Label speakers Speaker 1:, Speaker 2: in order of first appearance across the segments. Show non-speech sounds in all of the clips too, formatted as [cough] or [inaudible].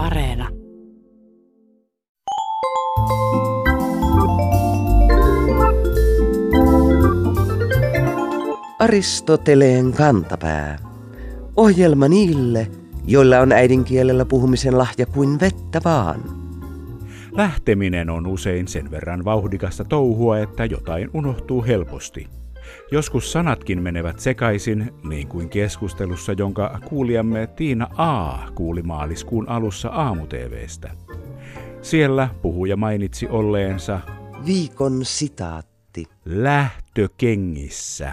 Speaker 1: Areena.
Speaker 2: Aristoteleen kantapää. Ohjelma niille, joilla on äidinkielellä puhumisen lahja kuin vettä vaan.
Speaker 3: Lähteminen on usein sen verran vauhdikasta touhua, että jotain unohtuu helposti. Joskus sanatkin menevät sekaisin, niin kuin keskustelussa, jonka kuulijamme Tiina A. kuuli maaliskuun alussa aamu-TVstä. Siellä puhuja mainitsi olleensa
Speaker 2: Viikon sitaatti.
Speaker 3: lähtökengissä.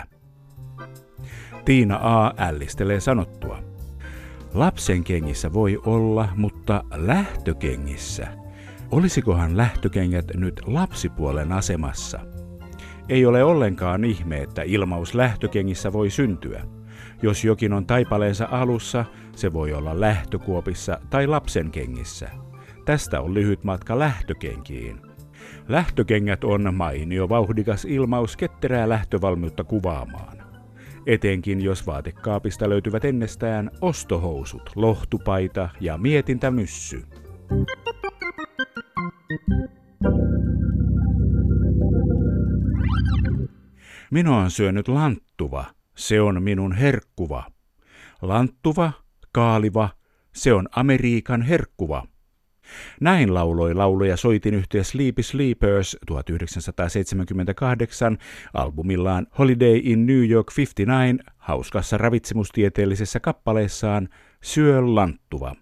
Speaker 3: Tiina A. ällistelee sanottua. Lapsen kengissä voi olla, mutta lähtökengissä. Olisikohan lähtökengät nyt lapsipuolen asemassa? Ei ole ollenkaan ihme, että ilmaus lähtökengissä voi syntyä. Jos jokin on taipaleensa alussa, se voi olla lähtökuopissa tai lapsen kengissä. Tästä on lyhyt matka lähtökenkiin. Lähtökengät on mainio vauhdikas ilmaus ketterää lähtövalmiutta kuvaamaan. Etenkin jos vaatekaapista löytyvät ennestään ostohousut, lohtupaita ja mietintämyssy. Minua on syönyt lanttuva, se on minun herkkuva. Lanttuva, kaaliva, se on Amerikan herkkuva. Näin lauloi lauluja soitin yhtiö Sleepy Sleepers 1978 albumillaan Holiday in New York 59 hauskassa ravitsemustieteellisessä kappaleessaan Syö lanttuva.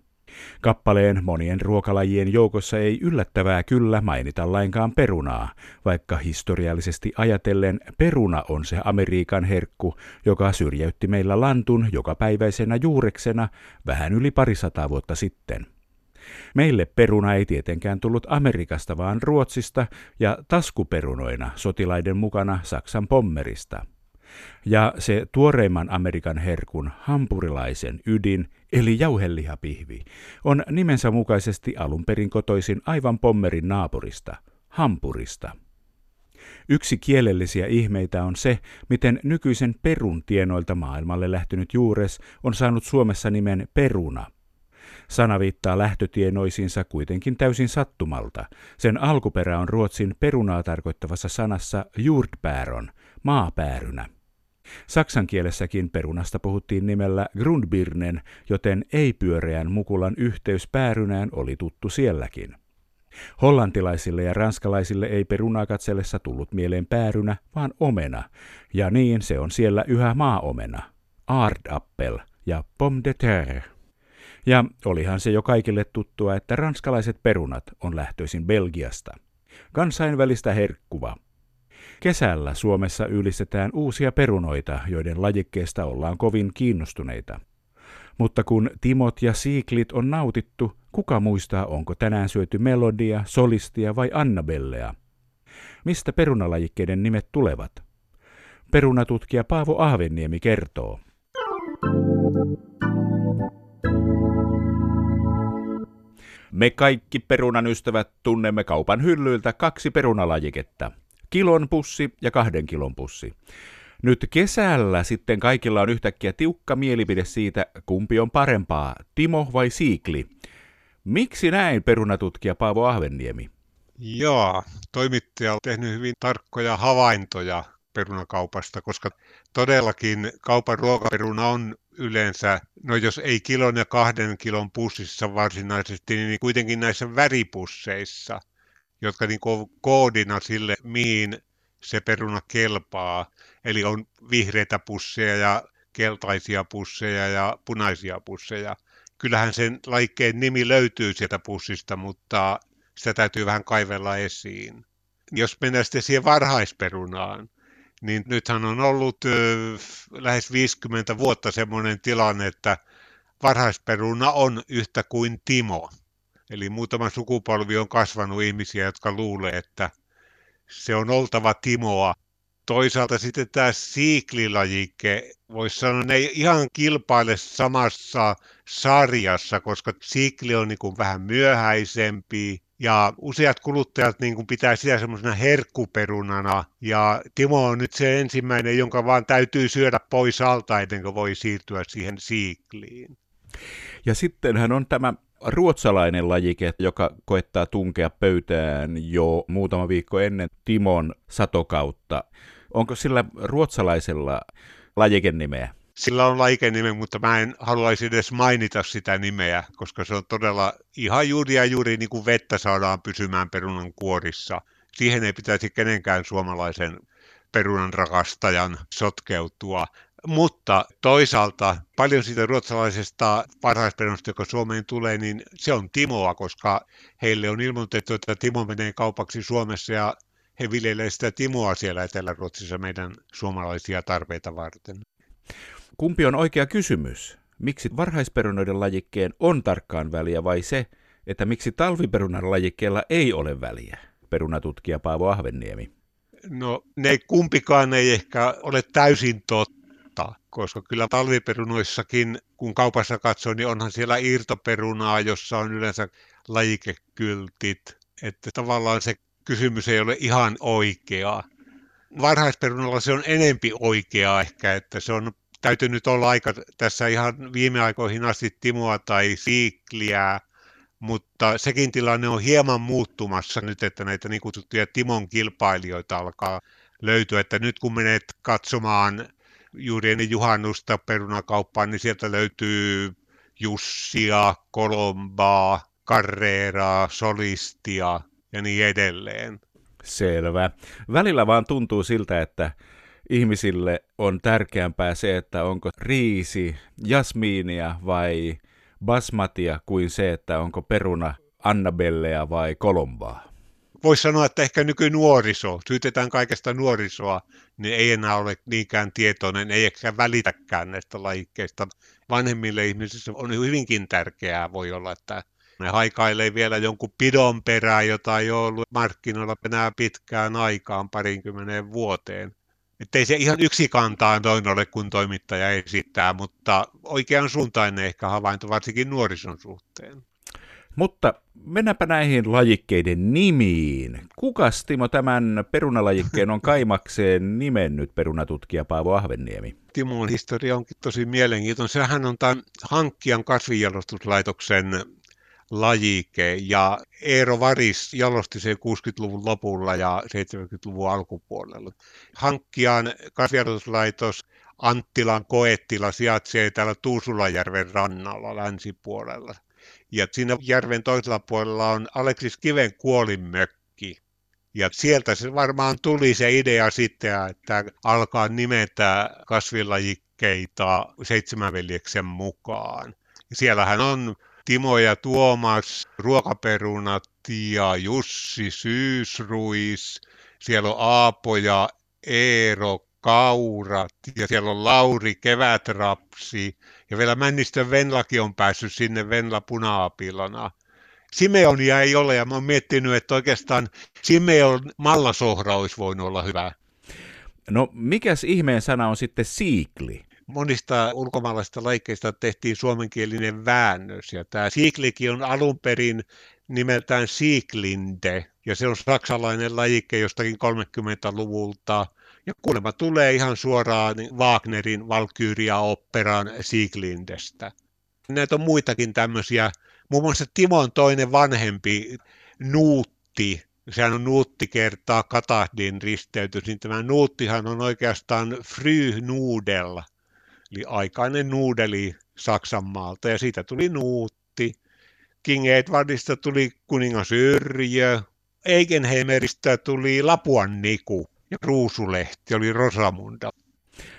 Speaker 3: Kappaleen monien ruokalajien joukossa ei yllättävää kyllä mainita lainkaan perunaa, vaikka historiallisesti ajatellen peruna on se Amerikan herkku, joka syrjäytti meillä lantun jokapäiväisenä juureksena vähän yli parisataa vuotta sitten. Meille peruna ei tietenkään tullut Amerikasta, vaan Ruotsista ja taskuperunoina sotilaiden mukana Saksan pommerista. Ja se tuoreimman Amerikan herkun hampurilaisen ydin, eli jauhelihapihvi, on nimensä mukaisesti alun perin kotoisin aivan pommerin naapurista, Hampurista. Yksi kielellisiä ihmeitä on se, miten nykyisen perun tienoilta maailmalle lähtenyt juures on saanut Suomessa nimen peruna – Sana viittaa lähtötienoisiinsa kuitenkin täysin sattumalta. Sen alkuperä on ruotsin perunaa tarkoittavassa sanassa jordbäron, maapäärynä. Saksan kielessäkin perunasta puhuttiin nimellä Grundbirnen, joten ei-pyöreän mukulan yhteys päärynään oli tuttu sielläkin. Hollantilaisille ja ranskalaisille ei perunaa katsellessa tullut mieleen päärynä, vaan omena, ja niin se on siellä yhä maaomena, aardappel ja pomme de terre. Ja olihan se jo kaikille tuttua, että ranskalaiset perunat on lähtöisin Belgiasta. Kansainvälistä herkkuva. Kesällä Suomessa ylistetään uusia perunoita, joiden lajikkeesta ollaan kovin kiinnostuneita. Mutta kun timot ja siiklit on nautittu, kuka muistaa, onko tänään syöty melodia, solistia vai annabellea? Mistä perunalajikkeiden nimet tulevat? Perunatutkija Paavo Ahvenniemi kertoo. Me kaikki perunan ystävät tunnemme kaupan hyllyiltä kaksi perunalajiketta. Kilon pussi ja kahden kilon pussi. Nyt kesällä sitten kaikilla on yhtäkkiä tiukka mielipide siitä, kumpi on parempaa, Timo vai Siikli. Miksi näin, perunatutkija Paavo Ahvenniemi?
Speaker 4: Joo, toimittaja on tehnyt hyvin tarkkoja havaintoja perunakaupasta, koska todellakin kaupan ruokaperuna on yleensä, no jos ei kilon ja kahden kilon pussissa varsinaisesti, niin kuitenkin näissä väripusseissa, jotka niin koodina sille, mihin se peruna kelpaa. Eli on vihreitä pusseja ja keltaisia pusseja ja punaisia pusseja. Kyllähän sen laikkeen nimi löytyy sieltä pussista, mutta sitä täytyy vähän kaivella esiin. Jos mennään sitten siihen varhaisperunaan, niin nythän on ollut lähes 50 vuotta semmoinen tilanne, että varhaisperuna on yhtä kuin Timo. Eli muutama sukupolvi on kasvanut ihmisiä, jotka luulee, että se on oltava Timoa. Toisaalta sitten tämä siiklilajike, voisi sanoa, ne ei ihan kilpaile samassa sarjassa, koska siikli on niin kuin vähän myöhäisempi ja useat kuluttajat niin kuin pitää sitä semmoisena herkkuperunana. Ja Timo on nyt se ensimmäinen, jonka vaan täytyy syödä pois alta, ennen kuin voi siirtyä siihen siikliin.
Speaker 3: Ja sittenhän on tämä ruotsalainen lajike, joka koettaa tunkea pöytään jo muutama viikko ennen Timon satokautta. Onko sillä ruotsalaisella lajikenimeä?
Speaker 4: Sillä on lajikennimi, mutta mä en haluaisi edes mainita sitä nimeä, koska se on todella ihan juuri ja juuri niin kuin vettä saadaan pysymään perunan kuorissa. Siihen ei pitäisi kenenkään suomalaisen perunan rakastajan sotkeutua. Mutta toisaalta paljon siitä ruotsalaisesta varhaisperunosta, joka Suomeen tulee, niin se on Timoa, koska heille on ilmoitettu, että Timo menee kaupaksi Suomessa ja he viljelevät sitä Timoa siellä Etelä-Ruotsissa meidän suomalaisia tarpeita varten.
Speaker 3: Kumpi on oikea kysymys? Miksi varhaisperunoiden lajikkeen on tarkkaan väliä vai se, että miksi talviperunan lajikkeella ei ole väliä? Perunatutkija Paavo Ahvenniemi.
Speaker 4: No ne kumpikaan ei ehkä ole täysin totta, koska kyllä talviperunoissakin, kun kaupassa katsoo, niin onhan siellä irtoperunaa, jossa on yleensä lajikekyltit. Että tavallaan se kysymys ei ole ihan oikea. Varhaisperunalla se on enempi oikea ehkä, että se on täytynyt olla aika tässä ihan viime aikoihin asti Timoa tai Siikliä, mutta sekin tilanne on hieman muuttumassa nyt, että näitä niin kutsuttuja Timon kilpailijoita alkaa löytyä, että nyt kun menet katsomaan juuri ennen juhannusta perunakauppaan, niin sieltä löytyy Jussia, Kolombaa, Carreraa, Solistia ja niin edelleen.
Speaker 3: Selvä. Välillä vaan tuntuu siltä, että ihmisille on tärkeämpää se, että onko riisi, jasmiinia vai basmatia kuin se, että onko peruna Annabellea vai Kolombaa.
Speaker 4: Voisi sanoa, että ehkä nykynuoriso, syytetään kaikesta nuorisoa, niin ei enää ole niinkään tietoinen, ei ehkä välitäkään näistä lajikkeista. Vanhemmille ihmisille on hyvinkin tärkeää, voi olla, että ne haikailee vielä jonkun pidon perää, jota ei ole ollut markkinoilla enää pitkään aikaan, parinkymmeneen vuoteen. Että ei se ihan yksi kantaa noin ole, kun toimittaja esittää, mutta oikean suuntainen ehkä havainto, varsinkin nuorison suhteen.
Speaker 3: Mutta mennäänpä näihin lajikkeiden nimiin. Kuka Timo tämän perunalajikkeen on kaimakseen nimennyt perunatutkija Paavo Ahvenniemi?
Speaker 4: Timon historia onkin tosi mielenkiintoinen. Sehän on tämän hankkijan kasvinjalostuslaitoksen lajike ja Eero Varis jalosti sen 60-luvun lopulla ja 70-luvun alkupuolella. Hankkijan kasviarvoituslaitos Anttilan koettila sijaitsee täällä Tuusulajärven rannalla länsipuolella. Ja siinä järven toisella puolella on Aleksis Kiven kuolinmökki. Ja sieltä se varmaan tuli se idea sitten, että alkaa nimetä kasvilajikkeita seitsemänveljeksen mukaan. Siellähän on Timo ja Tuomas, Ruokaperunat ja Jussi Syysruis. Siellä on Aapo ja Eero Kaurat ja siellä on Lauri Kevätrapsi ja vielä Männistön Venlakin on päässyt sinne Venla punaapilana. Simeonia ei ole ja mä oon miettinyt, että oikeastaan Simeon mallasohra olisi voinut olla hyvä.
Speaker 3: No mikäs ihmeen sana on sitten siikli?
Speaker 4: monista ulkomaalaisista laikkeista tehtiin suomenkielinen väännös. Ja tämä siiklikin on alun perin nimeltään siiklinde, ja se on saksalainen lajike jostakin 30-luvulta. Ja kuulemma tulee ihan suoraan Wagnerin Valkyria-operan Sieglindestä. Näitä on muitakin tämmöisiä, muun muassa Timon toinen vanhempi Nuutti, sehän on nuutti kertaa Katahdin risteytys, niin tämä nuuttihan on oikeastaan Frühnudel, eli aikainen nuudeli Saksanmaalta, ja siitä tuli nuutti. King Edwardista tuli kuningas Yrjö, Eikenheimeristä tuli Lapuan Niku, ja Ruusulehti oli Rosamunda.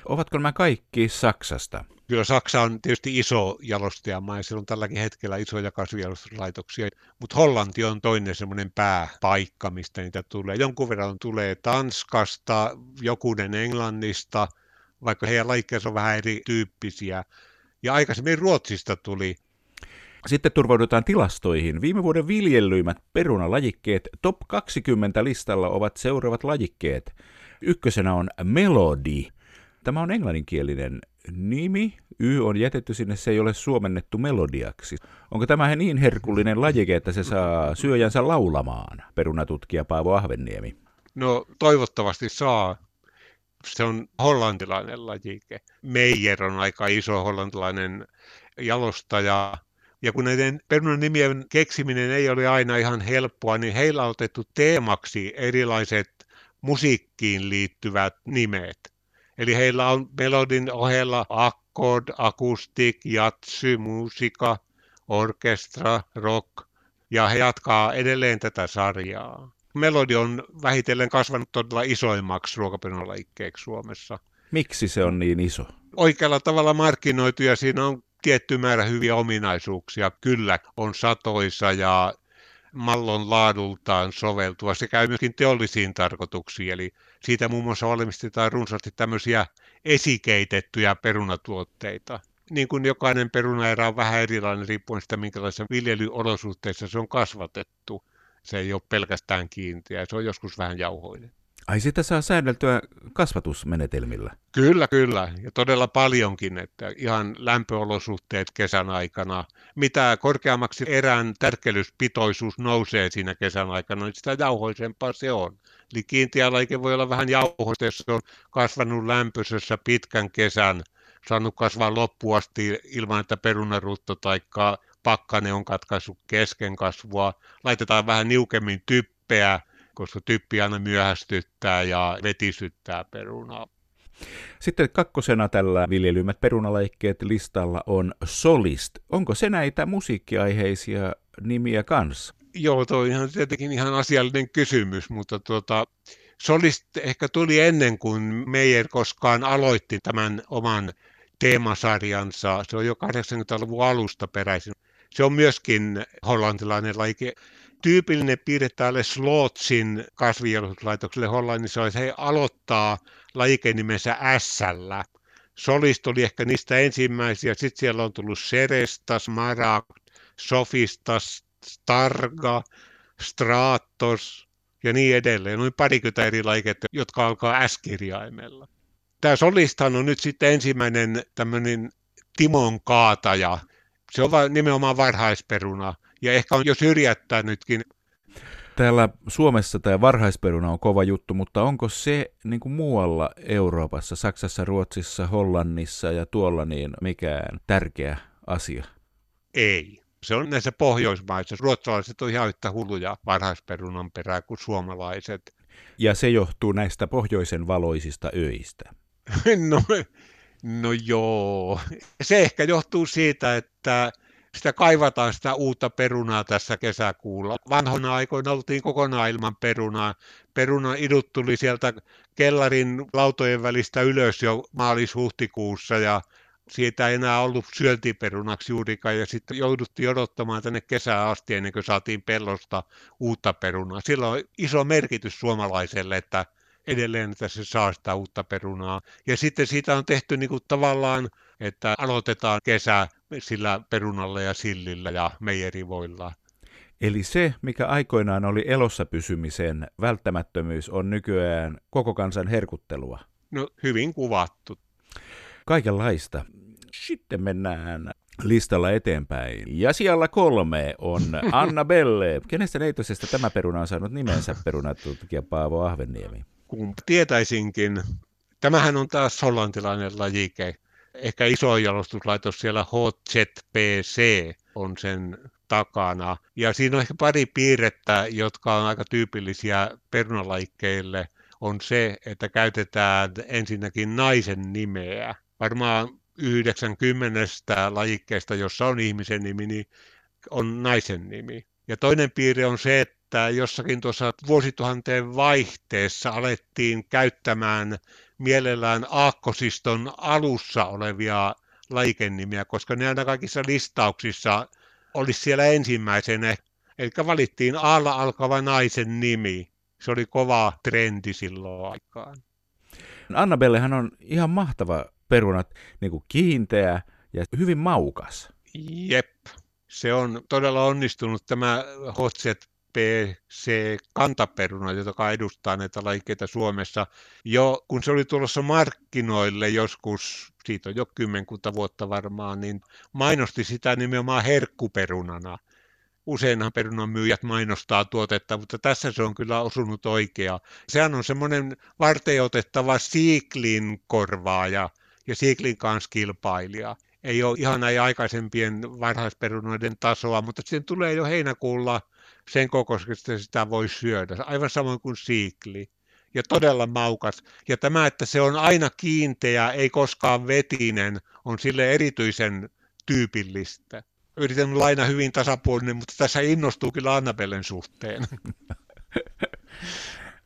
Speaker 3: Ovatko nämä kaikki Saksasta?
Speaker 4: Kyllä Saksa on tietysti iso jalostajamaa ja siellä on tälläkin hetkellä isoja kasvijalostuslaitoksia, mutta Hollanti on toinen semmoinen pääpaikka, mistä niitä tulee. Jonkun verran tulee Tanskasta, jokunen Englannista, vaikka heidän laikkeensa on vähän erityyppisiä. Ja aikaisemmin Ruotsista tuli.
Speaker 3: Sitten turvaudutaan tilastoihin. Viime vuoden viljellyimät perunalajikkeet top 20 listalla ovat seuraavat lajikkeet. Ykkösenä on Melody. Tämä on englanninkielinen nimi. Y on jätetty sinne, se ei ole suomennettu melodiaksi. Onko tämä niin herkullinen lajike, että se saa syöjänsä laulamaan? Perunatutkija Paavo Ahvenniemi.
Speaker 4: No toivottavasti saa se on hollantilainen lajike. Meijer on aika iso hollantilainen jalostaja. Ja kun näiden perunan nimien keksiminen ei ole aina ihan helppoa, niin heillä on otettu teemaksi erilaiset musiikkiin liittyvät nimet. Eli heillä on melodin ohella akkord, akustik, jatsy, musiikka, orkestra, rock, ja he jatkaa edelleen tätä sarjaa. Melodi on vähitellen kasvanut todella isoimmaksi ruokaperunalajikkeeksi Suomessa.
Speaker 3: Miksi se on niin iso?
Speaker 4: Oikealla tavalla markkinoitu ja siinä on tietty määrä hyviä ominaisuuksia. Kyllä on satoisa ja mallon laadultaan soveltua. Se käy myöskin teollisiin tarkoituksiin, eli siitä muun muassa valmistetaan runsaasti tämmöisiä esikeitettyjä perunatuotteita. Niin kuin jokainen perunaerä on vähän erilainen riippuen sitä, minkälaisissa viljelyolosuhteissa se on kasvatettu. Se ei ole pelkästään kiinteä, se on joskus vähän jauhoinen.
Speaker 3: Ai sitä saa säänneltyä kasvatusmenetelmillä?
Speaker 4: Kyllä, kyllä. Ja todella paljonkin, että ihan lämpöolosuhteet kesän aikana. Mitä korkeammaksi erän tärkkelyspitoisuus nousee siinä kesän aikana, niin sitä jauhoisempaa se on. Eli kiinteä laike voi olla vähän jauhoista, jos on kasvanut lämpöisessä pitkän kesän, saanut kasvaa loppuasti ilman, että perunarutto tai pakkane on katkaissut kesken kasvua. Laitetaan vähän niukemmin typpeä, koska typpi aina myöhästyttää ja vetisyttää perunaa.
Speaker 3: Sitten kakkosena tällä viljelymät perunaleikkeet listalla on Solist. Onko se näitä musiikkiaiheisia nimiä kanssa?
Speaker 4: Joo, toi on tietenkin ihan asiallinen kysymys, mutta tuota, Solist ehkä tuli ennen kuin Meijer koskaan aloitti tämän oman teemasarjansa. Se on jo 80-luvun alusta peräisin. Se on myöskin hollantilainen laike tyypillinen piirre tälle Slotsin kasvijalostuslaitokselle Hollannissa on, että he aloittaa lajikenimensä s Solist oli ehkä niistä ensimmäisiä, sitten siellä on tullut Serestas, Marak, Sofistas, Starga, Stratos ja niin edelleen. Noin parikymmentä eri laiketta, jotka alkaa S-kirjaimella. Tämä Solistan on nyt sitten ensimmäinen tämmöinen Timon kaataja. Se on nimenomaan varhaisperuna ja ehkä on jo syrjättänytkin.
Speaker 3: Täällä Suomessa tämä varhaisperuna on kova juttu, mutta onko se niin kuin muualla Euroopassa, Saksassa, Ruotsissa, Hollannissa ja tuolla niin mikään tärkeä asia?
Speaker 4: Ei. Se on näissä Pohjoismaissa. Ruotsalaiset on ihan yhtä hulluja varhaisperunan perää kuin suomalaiset.
Speaker 3: Ja se johtuu näistä pohjoisen valoisista öistä. [laughs]
Speaker 4: no, no joo. Se ehkä johtuu siitä, että sitä kaivataan sitä uutta perunaa tässä kesäkuulla. Vanhoina aikoina oltiin kokonaan ilman perunaa. Perunan idut tuli sieltä kellarin lautojen välistä ylös jo maalis-huhtikuussa ja siitä ei enää ollut syöntiperunaksi juurikaan ja sitten jouduttiin odottamaan tänne kesään asti ennen kuin saatiin pellosta uutta perunaa. Sillä on iso merkitys suomalaiselle, että edelleen se saa sitä uutta perunaa. Ja sitten siitä on tehty niin kuin tavallaan, että aloitetaan kesä sillä perunalla ja sillillä ja meijerivoilla.
Speaker 3: Eli se, mikä aikoinaan oli elossa pysymisen välttämättömyys, on nykyään koko kansan herkuttelua.
Speaker 4: No hyvin kuvattu.
Speaker 3: Kaikenlaista. Sitten mennään listalla eteenpäin. Ja siellä kolme on [laughs] Anna Belle. Kenestä neitosesta tämä peruna on saanut nimensä perunatutkija Paavo Ahvenniemi?
Speaker 4: Kun tietäisinkin, tämähän on taas hollantilainen lajike ehkä iso jalostuslaitos siellä HZPC on sen takana. Ja siinä on ehkä pari piirrettä, jotka on aika tyypillisiä perunalaikkeille. On se, että käytetään ensinnäkin naisen nimeä. Varmaan 90 lajikkeesta, jossa on ihmisen nimi, niin on naisen nimi. Ja toinen piirre on se, että jossakin tuossa vuosituhanteen vaihteessa alettiin käyttämään mielellään aakkosiston alussa olevia lajikennimiä, koska ne aina kaikissa listauksissa olisi siellä ensimmäisenä. Eli valittiin alla alkava naisen nimi. Se oli kova trendi silloin aikaan.
Speaker 3: Annabellehan on ihan mahtava perunat, niin kuin kiinteä ja hyvin maukas.
Speaker 4: Jep, se on todella onnistunut tämä Hotset PC kantaperuna, joka edustaa näitä lajikkeita Suomessa. Jo kun se oli tulossa markkinoille joskus, siitä on jo kymmenkunta vuotta varmaan, niin mainosti sitä nimenomaan herkkuperunana. Useinhan perunan myyjät mainostaa tuotetta, mutta tässä se on kyllä osunut oikea. Sehän on semmoinen varteenotettava siiklin korvaaja ja siiklin kanssa kilpailija. ei ole ihan näin aikaisempien varhaisperunoiden tasoa, mutta sitten tulee jo heinäkuulla sen kokoisesta sitä voi syödä, aivan samoin kuin siikli. Ja todella maukas. Ja tämä, että se on aina kiinteä, ei koskaan vetinen, on sille erityisen tyypillistä. Yritän olla aina hyvin tasapuolinen, mutta tässä innostuu kyllä Annabellen suhteen. [laughs]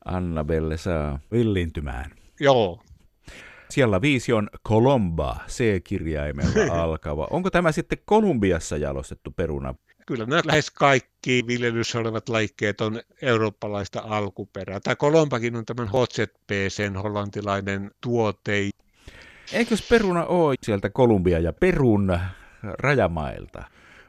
Speaker 3: Annabelle saa villintymään.
Speaker 4: Joo.
Speaker 3: Siellä viisi on Colomba, C-kirjaimella [laughs] alkava. Onko tämä sitten Kolumbiassa jalostettu peruna?
Speaker 4: Kyllä nämä lähes kaikki viljelyssä olevat laikkeet on eurooppalaista alkuperää. Tämä Kolombakin on tämän HZPCn hollantilainen tuote.
Speaker 3: Eikös peruna ole sieltä Kolumbia ja Perun rajamailta?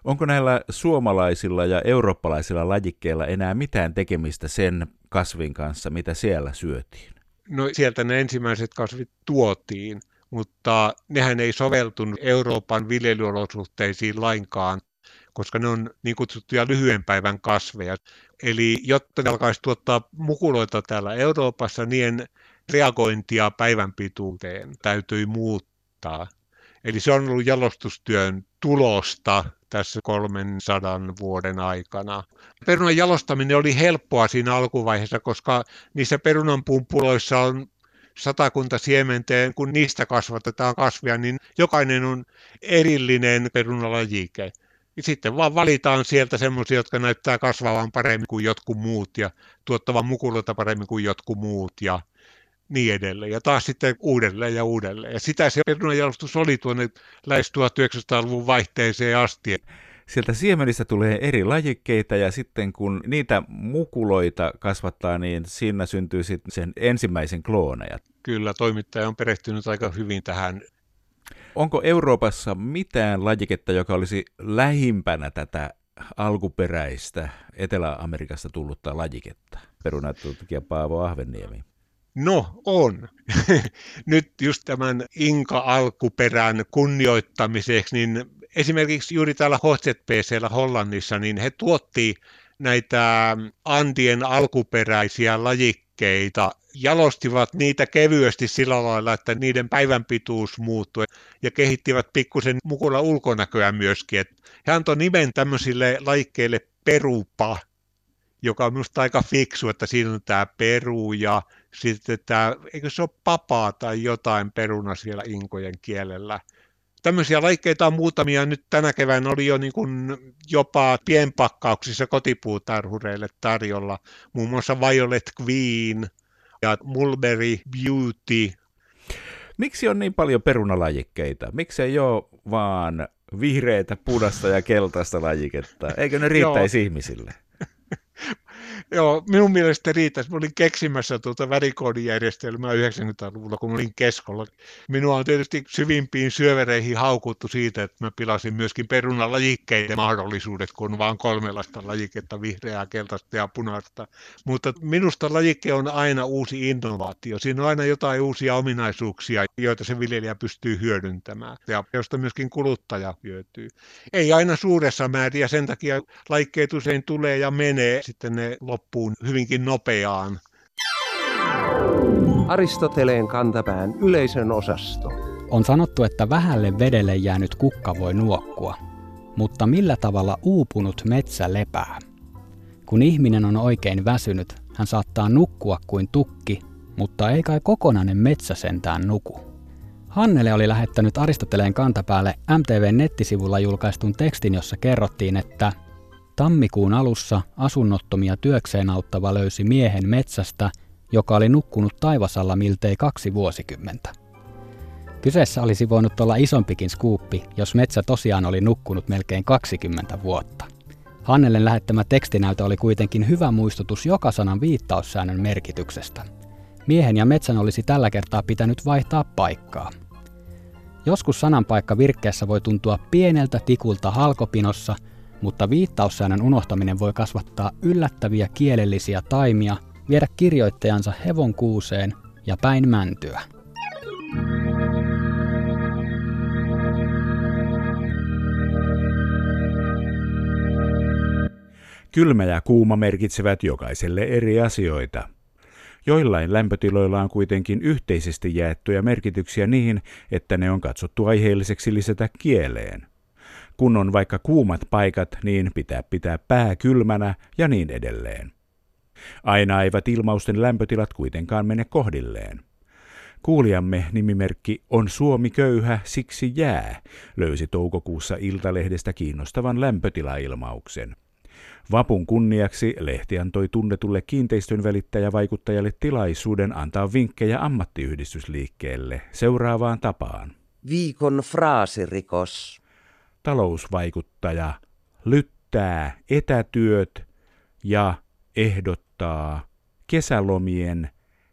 Speaker 3: Onko näillä suomalaisilla ja eurooppalaisilla lajikkeilla enää mitään tekemistä sen kasvin kanssa, mitä siellä syötiin?
Speaker 4: No sieltä ne ensimmäiset kasvit tuotiin, mutta nehän ei soveltunut Euroopan viljelyolosuhteisiin lainkaan, koska ne on niin kutsuttuja lyhyen päivän kasveja. Eli jotta ne alkaisi tuottaa mukuloita täällä Euroopassa, niin reagointia päivän pituuteen täytyi muuttaa. Eli se on ollut jalostustyön tulosta tässä 300 vuoden aikana. Perunan jalostaminen oli helppoa siinä alkuvaiheessa, koska niissä perunanpumpuloissa on satakunta siementeen, kun niistä kasvatetaan kasvia, niin jokainen on erillinen perunalajike. Sitten vaan valitaan sieltä semmoisia, jotka näyttää kasvavan paremmin kuin jotkut muut ja tuottavan mukulota paremmin kuin jotkut muut ja niin edelleen. Ja taas sitten uudelleen ja uudelleen. Ja sitä se perunanjalostus oli tuonne lähes 1900-luvun vaihteeseen asti.
Speaker 3: Sieltä siemenistä tulee eri lajikkeita ja sitten kun niitä mukuloita kasvattaa, niin siinä syntyy sitten sen ensimmäisen klooneja.
Speaker 4: Kyllä, toimittaja on perehtynyt aika hyvin tähän.
Speaker 3: Onko Euroopassa mitään lajiketta, joka olisi lähimpänä tätä alkuperäistä Etelä-Amerikasta tullutta lajiketta? Perunatutkija Paavo Ahvenniemi.
Speaker 4: No on. [laughs] Nyt just tämän Inka-alkuperän kunnioittamiseksi, niin esimerkiksi juuri täällä HZPCllä Hollannissa, niin he tuotti näitä Andien alkuperäisiä lajikkeita, jalostivat niitä kevyesti sillä lailla, että niiden päivän pituus muuttui ja kehittivät pikkusen mukula ulkonäköä myöskin. he antoi nimen tämmöisille lajikkeille perupa, joka on minusta aika fiksu, että siinä on tämä peru ja sitten tämä, eikö se ole papaa tai jotain peruna siellä inkojen kielellä. Tämmöisiä laikkeita on muutamia. Nyt tänä keväänä oli jo niin kuin jopa pienpakkauksissa kotipuutarhureille tarjolla. Muun muassa Violet Queen ja Mulberry Beauty.
Speaker 3: Miksi on niin paljon perunalajikkeita? Miksi ei ole vaan vihreitä, punaista ja keltaista lajiketta? Eikö ne [laughs] riittäisi ihmisille? [laughs]
Speaker 4: Joo, minun mielestä riittäisi. Mä olin keksimässä tuota värikoodijärjestelmää 90-luvulla, kun olin keskolla. Minua on tietysti syvimpiin syövereihin haukuttu siitä, että mä pilasin myöskin perunalajikkeiden mahdollisuudet, kun on vain kolmenlaista lajiketta, vihreää, keltaista ja punaista. Mutta minusta lajikke on aina uusi innovaatio. Siinä on aina jotain uusia ominaisuuksia, joita se viljelijä pystyy hyödyntämään ja josta myöskin kuluttaja hyötyy. Ei aina suuressa määrin ja sen takia lajikkeet usein tulee ja menee sitten ne loppuun hyvinkin nopeaan.
Speaker 2: Aristoteleen kantapään yleisön osasto.
Speaker 1: On sanottu, että vähälle vedelle jäänyt kukka voi nuokkua, mutta millä tavalla uupunut metsä lepää? Kun ihminen on oikein väsynyt, hän saattaa nukkua kuin tukki, mutta ei kai kokonainen metsä sentään nuku. Hannele oli lähettänyt Aristoteleen kantapäälle MTV-nettisivulla julkaistun tekstin, jossa kerrottiin, että Tammikuun alussa asunnottomia työkseen auttava löysi miehen metsästä, joka oli nukkunut taivasalla miltei kaksi vuosikymmentä. Kyseessä olisi voinut olla isompikin skuuppi, jos metsä tosiaan oli nukkunut melkein 20 vuotta. Hannelen lähettämä tekstinäytö oli kuitenkin hyvä muistutus joka sanan viittaussäännön merkityksestä. Miehen ja metsän olisi tällä kertaa pitänyt vaihtaa paikkaa. Joskus sananpaikka virkkeessä voi tuntua pieneltä tikulta halkopinossa – mutta viittaussäännön unohtaminen voi kasvattaa yllättäviä kielellisiä taimia, viedä kirjoittajansa hevon kuuseen ja päin mäntyä.
Speaker 3: Kylmä ja kuuma merkitsevät jokaiselle eri asioita. Joillain lämpötiloilla on kuitenkin yhteisesti jaettuja merkityksiä niin, että ne on katsottu aiheelliseksi lisätä kieleen. Kun on vaikka kuumat paikat, niin pitää pitää pää kylmänä ja niin edelleen. Aina eivät ilmausten lämpötilat kuitenkaan mene kohdilleen. Kuulijamme nimimerkki On Suomi köyhä, siksi jää, löysi toukokuussa Iltalehdestä kiinnostavan lämpötilailmauksen. Vapun kunniaksi lehti antoi tunnetulle kiinteistön välittäjävaikuttajalle tilaisuuden antaa vinkkejä ammattiyhdistysliikkeelle seuraavaan tapaan.
Speaker 2: Viikon fraasirikos.
Speaker 3: Talousvaikuttaja lyttää etätyöt ja ehdottaa kesälomien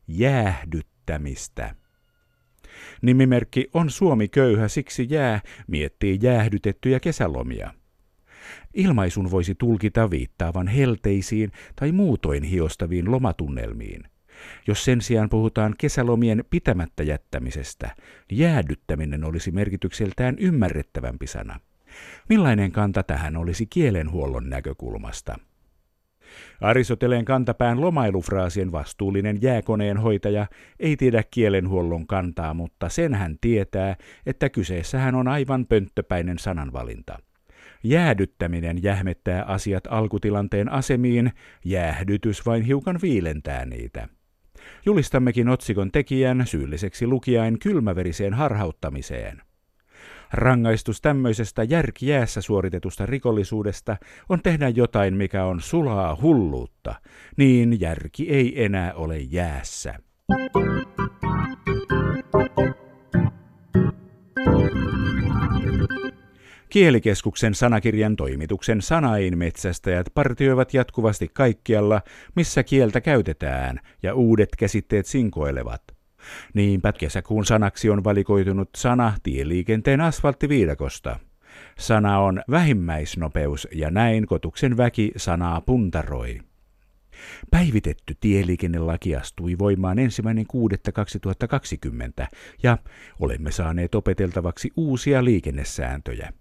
Speaker 3: jäähdyttämistä. Nimimerkki on Suomi köyhä, siksi jää miettii jäähdytettyjä kesälomia. Ilmaisun voisi tulkita viittaavan helteisiin tai muutoin hiostaviin lomatunnelmiin. Jos sen sijaan puhutaan kesälomien pitämättä jättämisestä, jäädyttäminen olisi merkitykseltään ymmärrettävämpi sana. Millainen kanta tähän olisi kielenhuollon näkökulmasta? Aristoteleen kantapään lomailufraasien vastuullinen jääkoneen hoitaja ei tiedä kielenhuollon kantaa, mutta sen hän tietää, että kyseessähän on aivan pönttöpäinen sananvalinta. Jäädyttäminen jähmettää asiat alkutilanteen asemiin, jäähdytys vain hiukan viilentää niitä. Julistammekin otsikon tekijän syylliseksi lukijain kylmäveriseen harhauttamiseen. Rangaistus tämmöisestä järkijäässä suoritetusta rikollisuudesta on tehdä jotain, mikä on sulaa hulluutta, niin järki ei enää ole jäässä. Kielikeskuksen sanakirjan toimituksen sanainmetsästäjät partioivat jatkuvasti kaikkialla, missä kieltä käytetään, ja uudet käsitteet sinkoilevat. Niinpä kesäkuun sanaksi on valikoitunut sana tieliikenteen asfalttiviidakosta. Sana on vähimmäisnopeus ja näin kotuksen väki sanaa puntaroi. Päivitetty tieliikennelaki astui voimaan ensimmäinen 6.2020 ja olemme saaneet opeteltavaksi uusia liikennesääntöjä.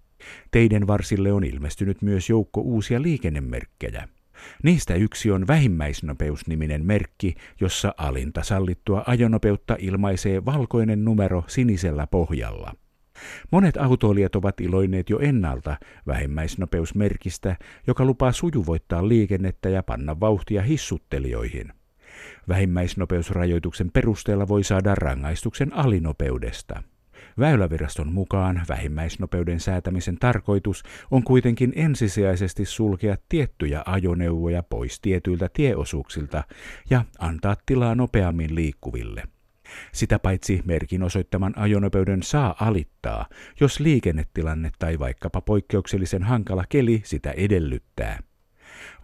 Speaker 3: Teiden varsille on ilmestynyt myös joukko uusia liikennemerkkejä. Niistä yksi on vähimmäisnopeusniminen merkki, jossa alinta sallittua ajonopeutta ilmaisee valkoinen numero sinisellä pohjalla. Monet autoilijat ovat iloinneet jo ennalta vähimmäisnopeusmerkistä, joka lupaa sujuvoittaa liikennettä ja panna vauhtia hissuttelijoihin. Vähimmäisnopeusrajoituksen perusteella voi saada rangaistuksen alinopeudesta. Väyläviraston mukaan vähimmäisnopeuden säätämisen tarkoitus on kuitenkin ensisijaisesti sulkea tiettyjä ajoneuvoja pois tietyiltä tieosuuksilta ja antaa tilaa nopeammin liikkuville. Sitä paitsi merkin osoittaman ajonopeuden saa alittaa, jos liikennetilanne tai vaikkapa poikkeuksellisen hankala keli sitä edellyttää.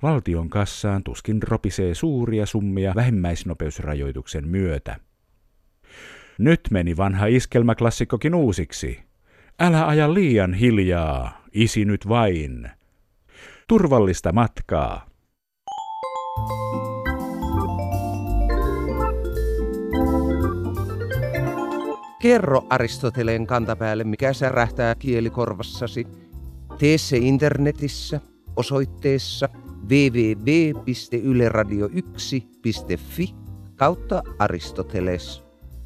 Speaker 3: Valtion kassaan tuskin ropisee suuria summia vähimmäisnopeusrajoituksen myötä. Nyt meni vanha iskelmäklassikkokin uusiksi. Älä aja liian hiljaa, isi nyt vain. Turvallista matkaa.
Speaker 2: Kerro Aristoteleen kantapäälle, mikä särähtää kielikorvassasi. Tee se internetissä osoitteessa www.yleradio1.fi kautta Aristoteles